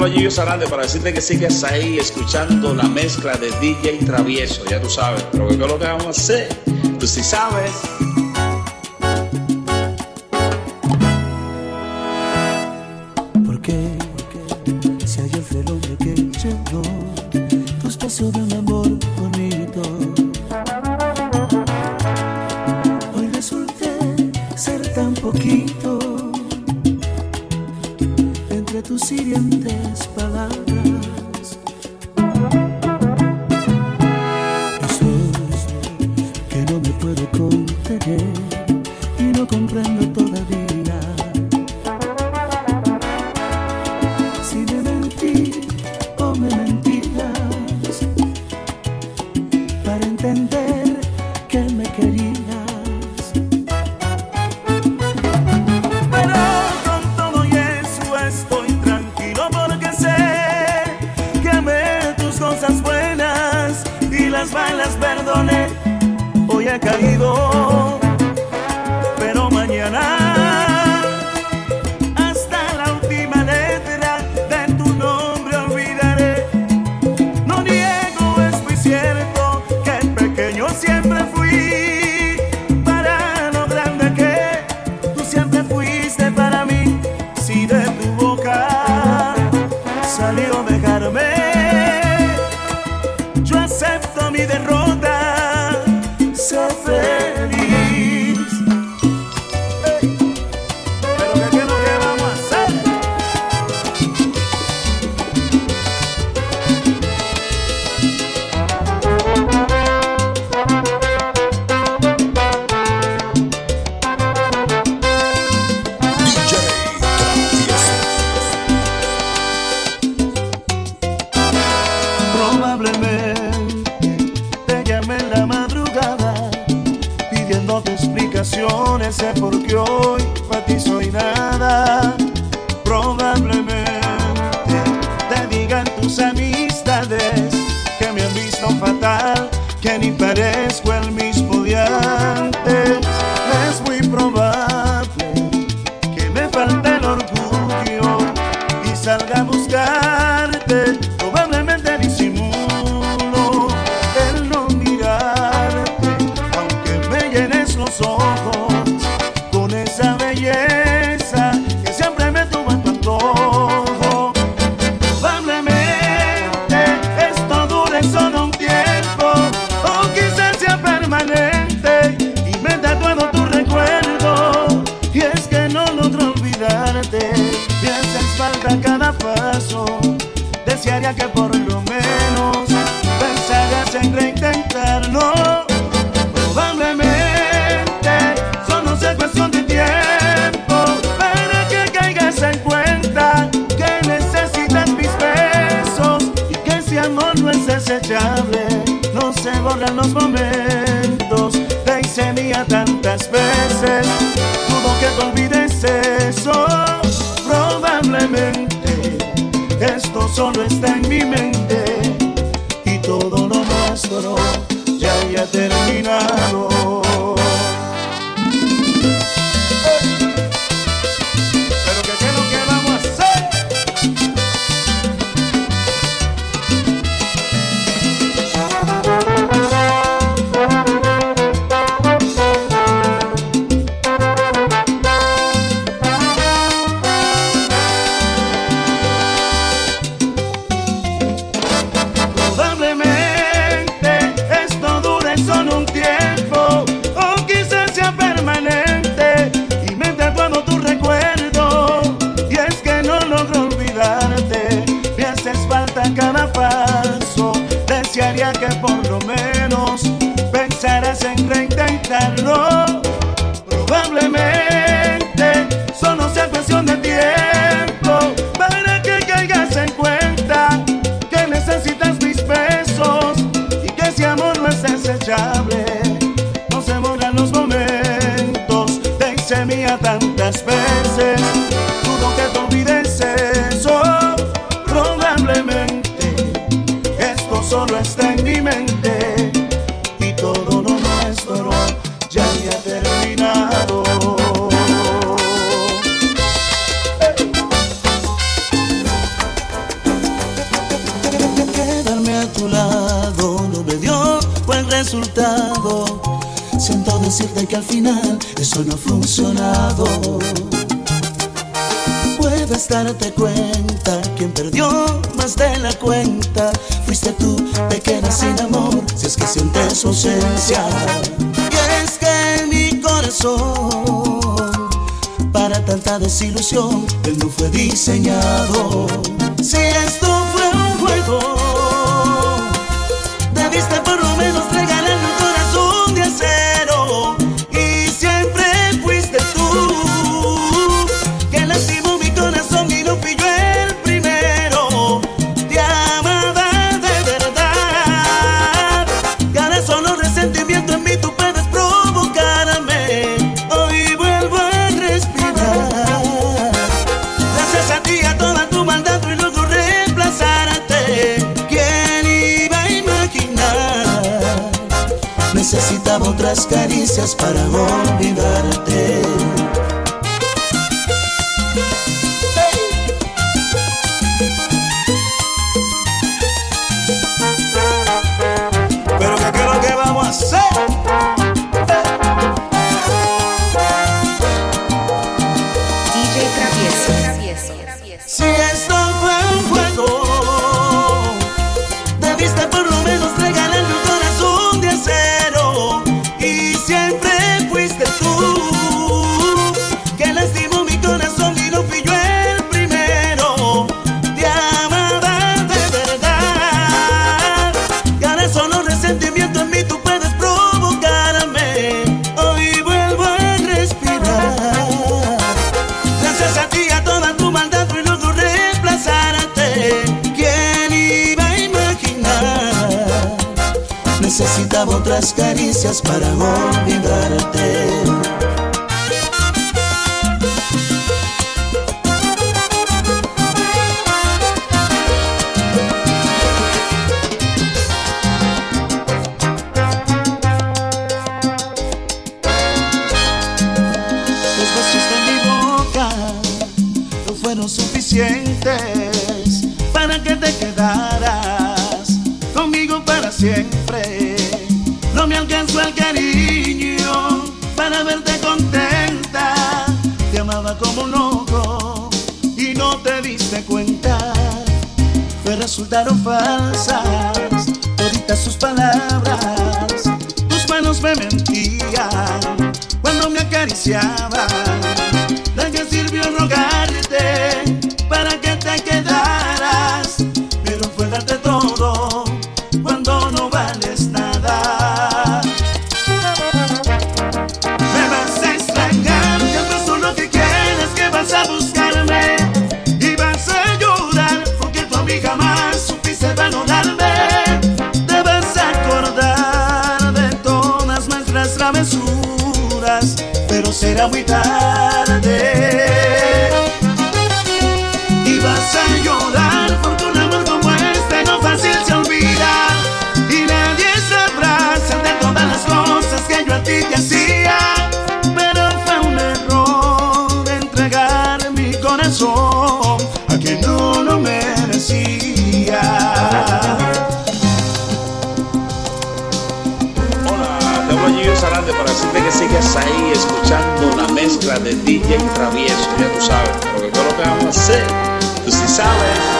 hablo Gillo Sarante para decirte que sigues ahí escuchando la mezcla de DJ y Travieso, ya tú sabes, pero que es lo que vamos a hacer, tú sí sabes. ¿Por qué? Si ayer fue el que llegó, tus pasos de un amor bonito. Hoy resulté ser tan poquito entre tus sirios para entender. Can he better? se borran los momentos. Te hice mía tantas veces. Dudo que te olvides eso. Probablemente esto solo está en mi mente. Y todo lo nuestro ya haya terminado. desearía que por lo menos pensaras en reintentarlo. solo está en mi mente y todo lo nuestro ya había terminado. Quedarme a tu lado no me dio buen resultado. Siento decirte que al final eso no ha funcionado. Puedes darte cuenta, quien perdió más de la cuenta fuiste tú, pequeña sin amor, si es que sientes su ausencia. Y es que mi corazón, para tanta desilusión, él no fue diseñado. Si caricias para. Resultaron falsas toditas sus palabras. Tus manos me mentían cuando me acariciaban. Pero será muy tarde. Y vas a llorar porque un amor como este no fácil se olvida. Y nadie sabrá de todas las cosas que yo a ti te hacía. Pero fue un error entregar mi corazón a quien no lo merecía. Sigas ahí escuchando la mezcla de DJ Travieso, ya tú sabes, porque todo lo que vamos a hacer, tú sí sabes.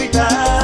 Pero será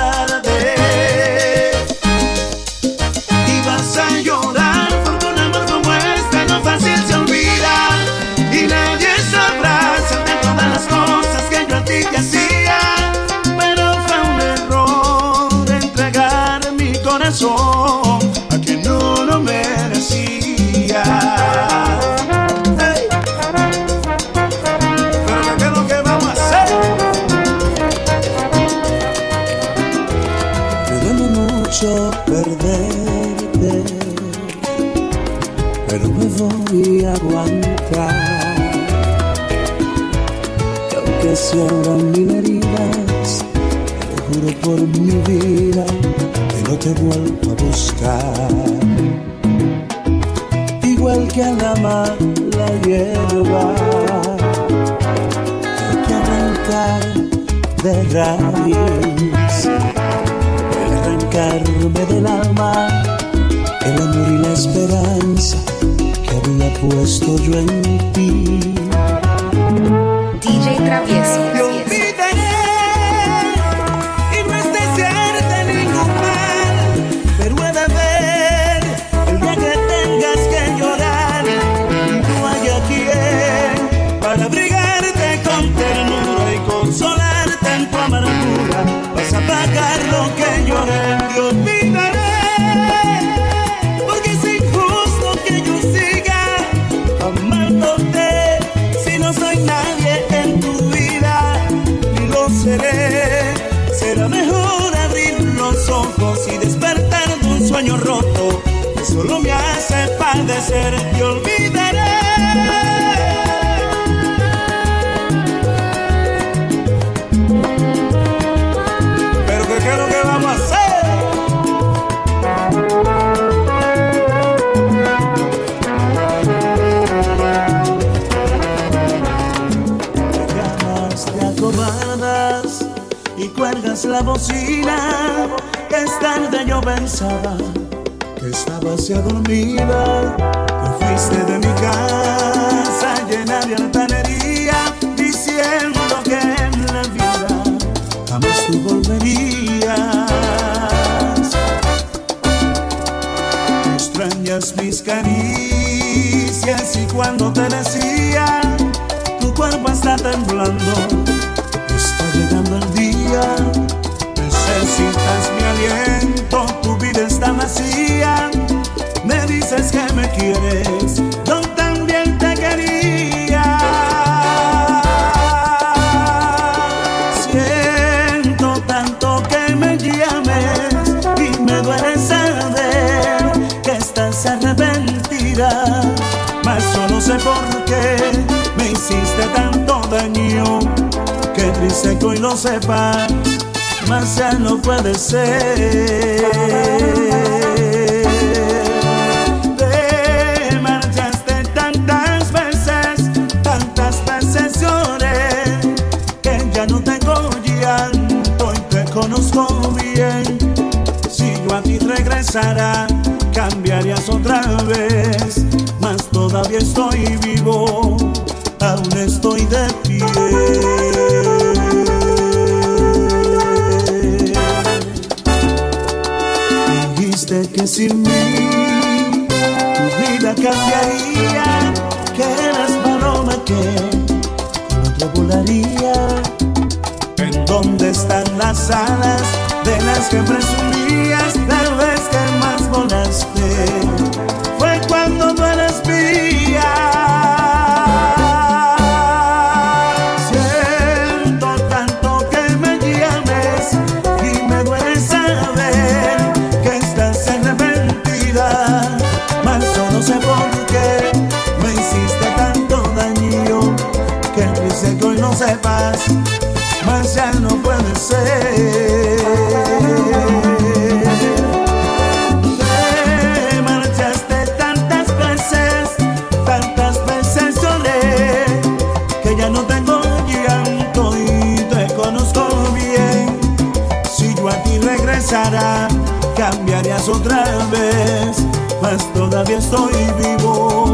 que a la hierba, hay que arrancar de raíz, el arrancarme del alma, el amor y la esperanza que había puesto yo en ti. Solo me hace padecer. Te olvidaré. Pero que lo que vamos a hacer. y cuelgas la bocina. Es tarde yo pensaba estabas ya dormida. Te fuiste de mi casa llena de altanería, diciendo que en la vida jamás tú volverías. Extrañas mis caricias y cuando te decía tu cuerpo está temblando, está llegando el día, necesitas mi aliento, tu vida está vacía, dices que me quieres, yo también te quería. Siento tanto que me llames y me duele saber que estás arrepentida, mas yo no sé por qué me hiciste tanto daño. Qué triste que hoy lo sepas, mas ya no puede ser. Cambiarías otra vez, mas todavía estoy vivo, aún estoy de pie. Dijiste que sin mí tu vida cambiaría, que eras paloma que otro volaría. ¿En dónde están las alas de las que presumías? Te marchaste tantas veces, tantas veces lloré, que ya no tengo llanto y te conozco bien. Si yo a ti regresara, cambiarías otra vez, mas todavía estoy vivo.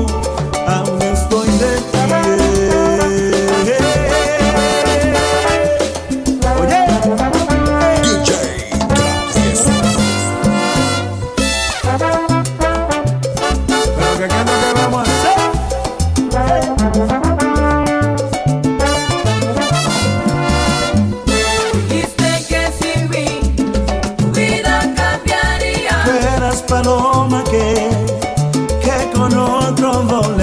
paloma que, que con otro volé.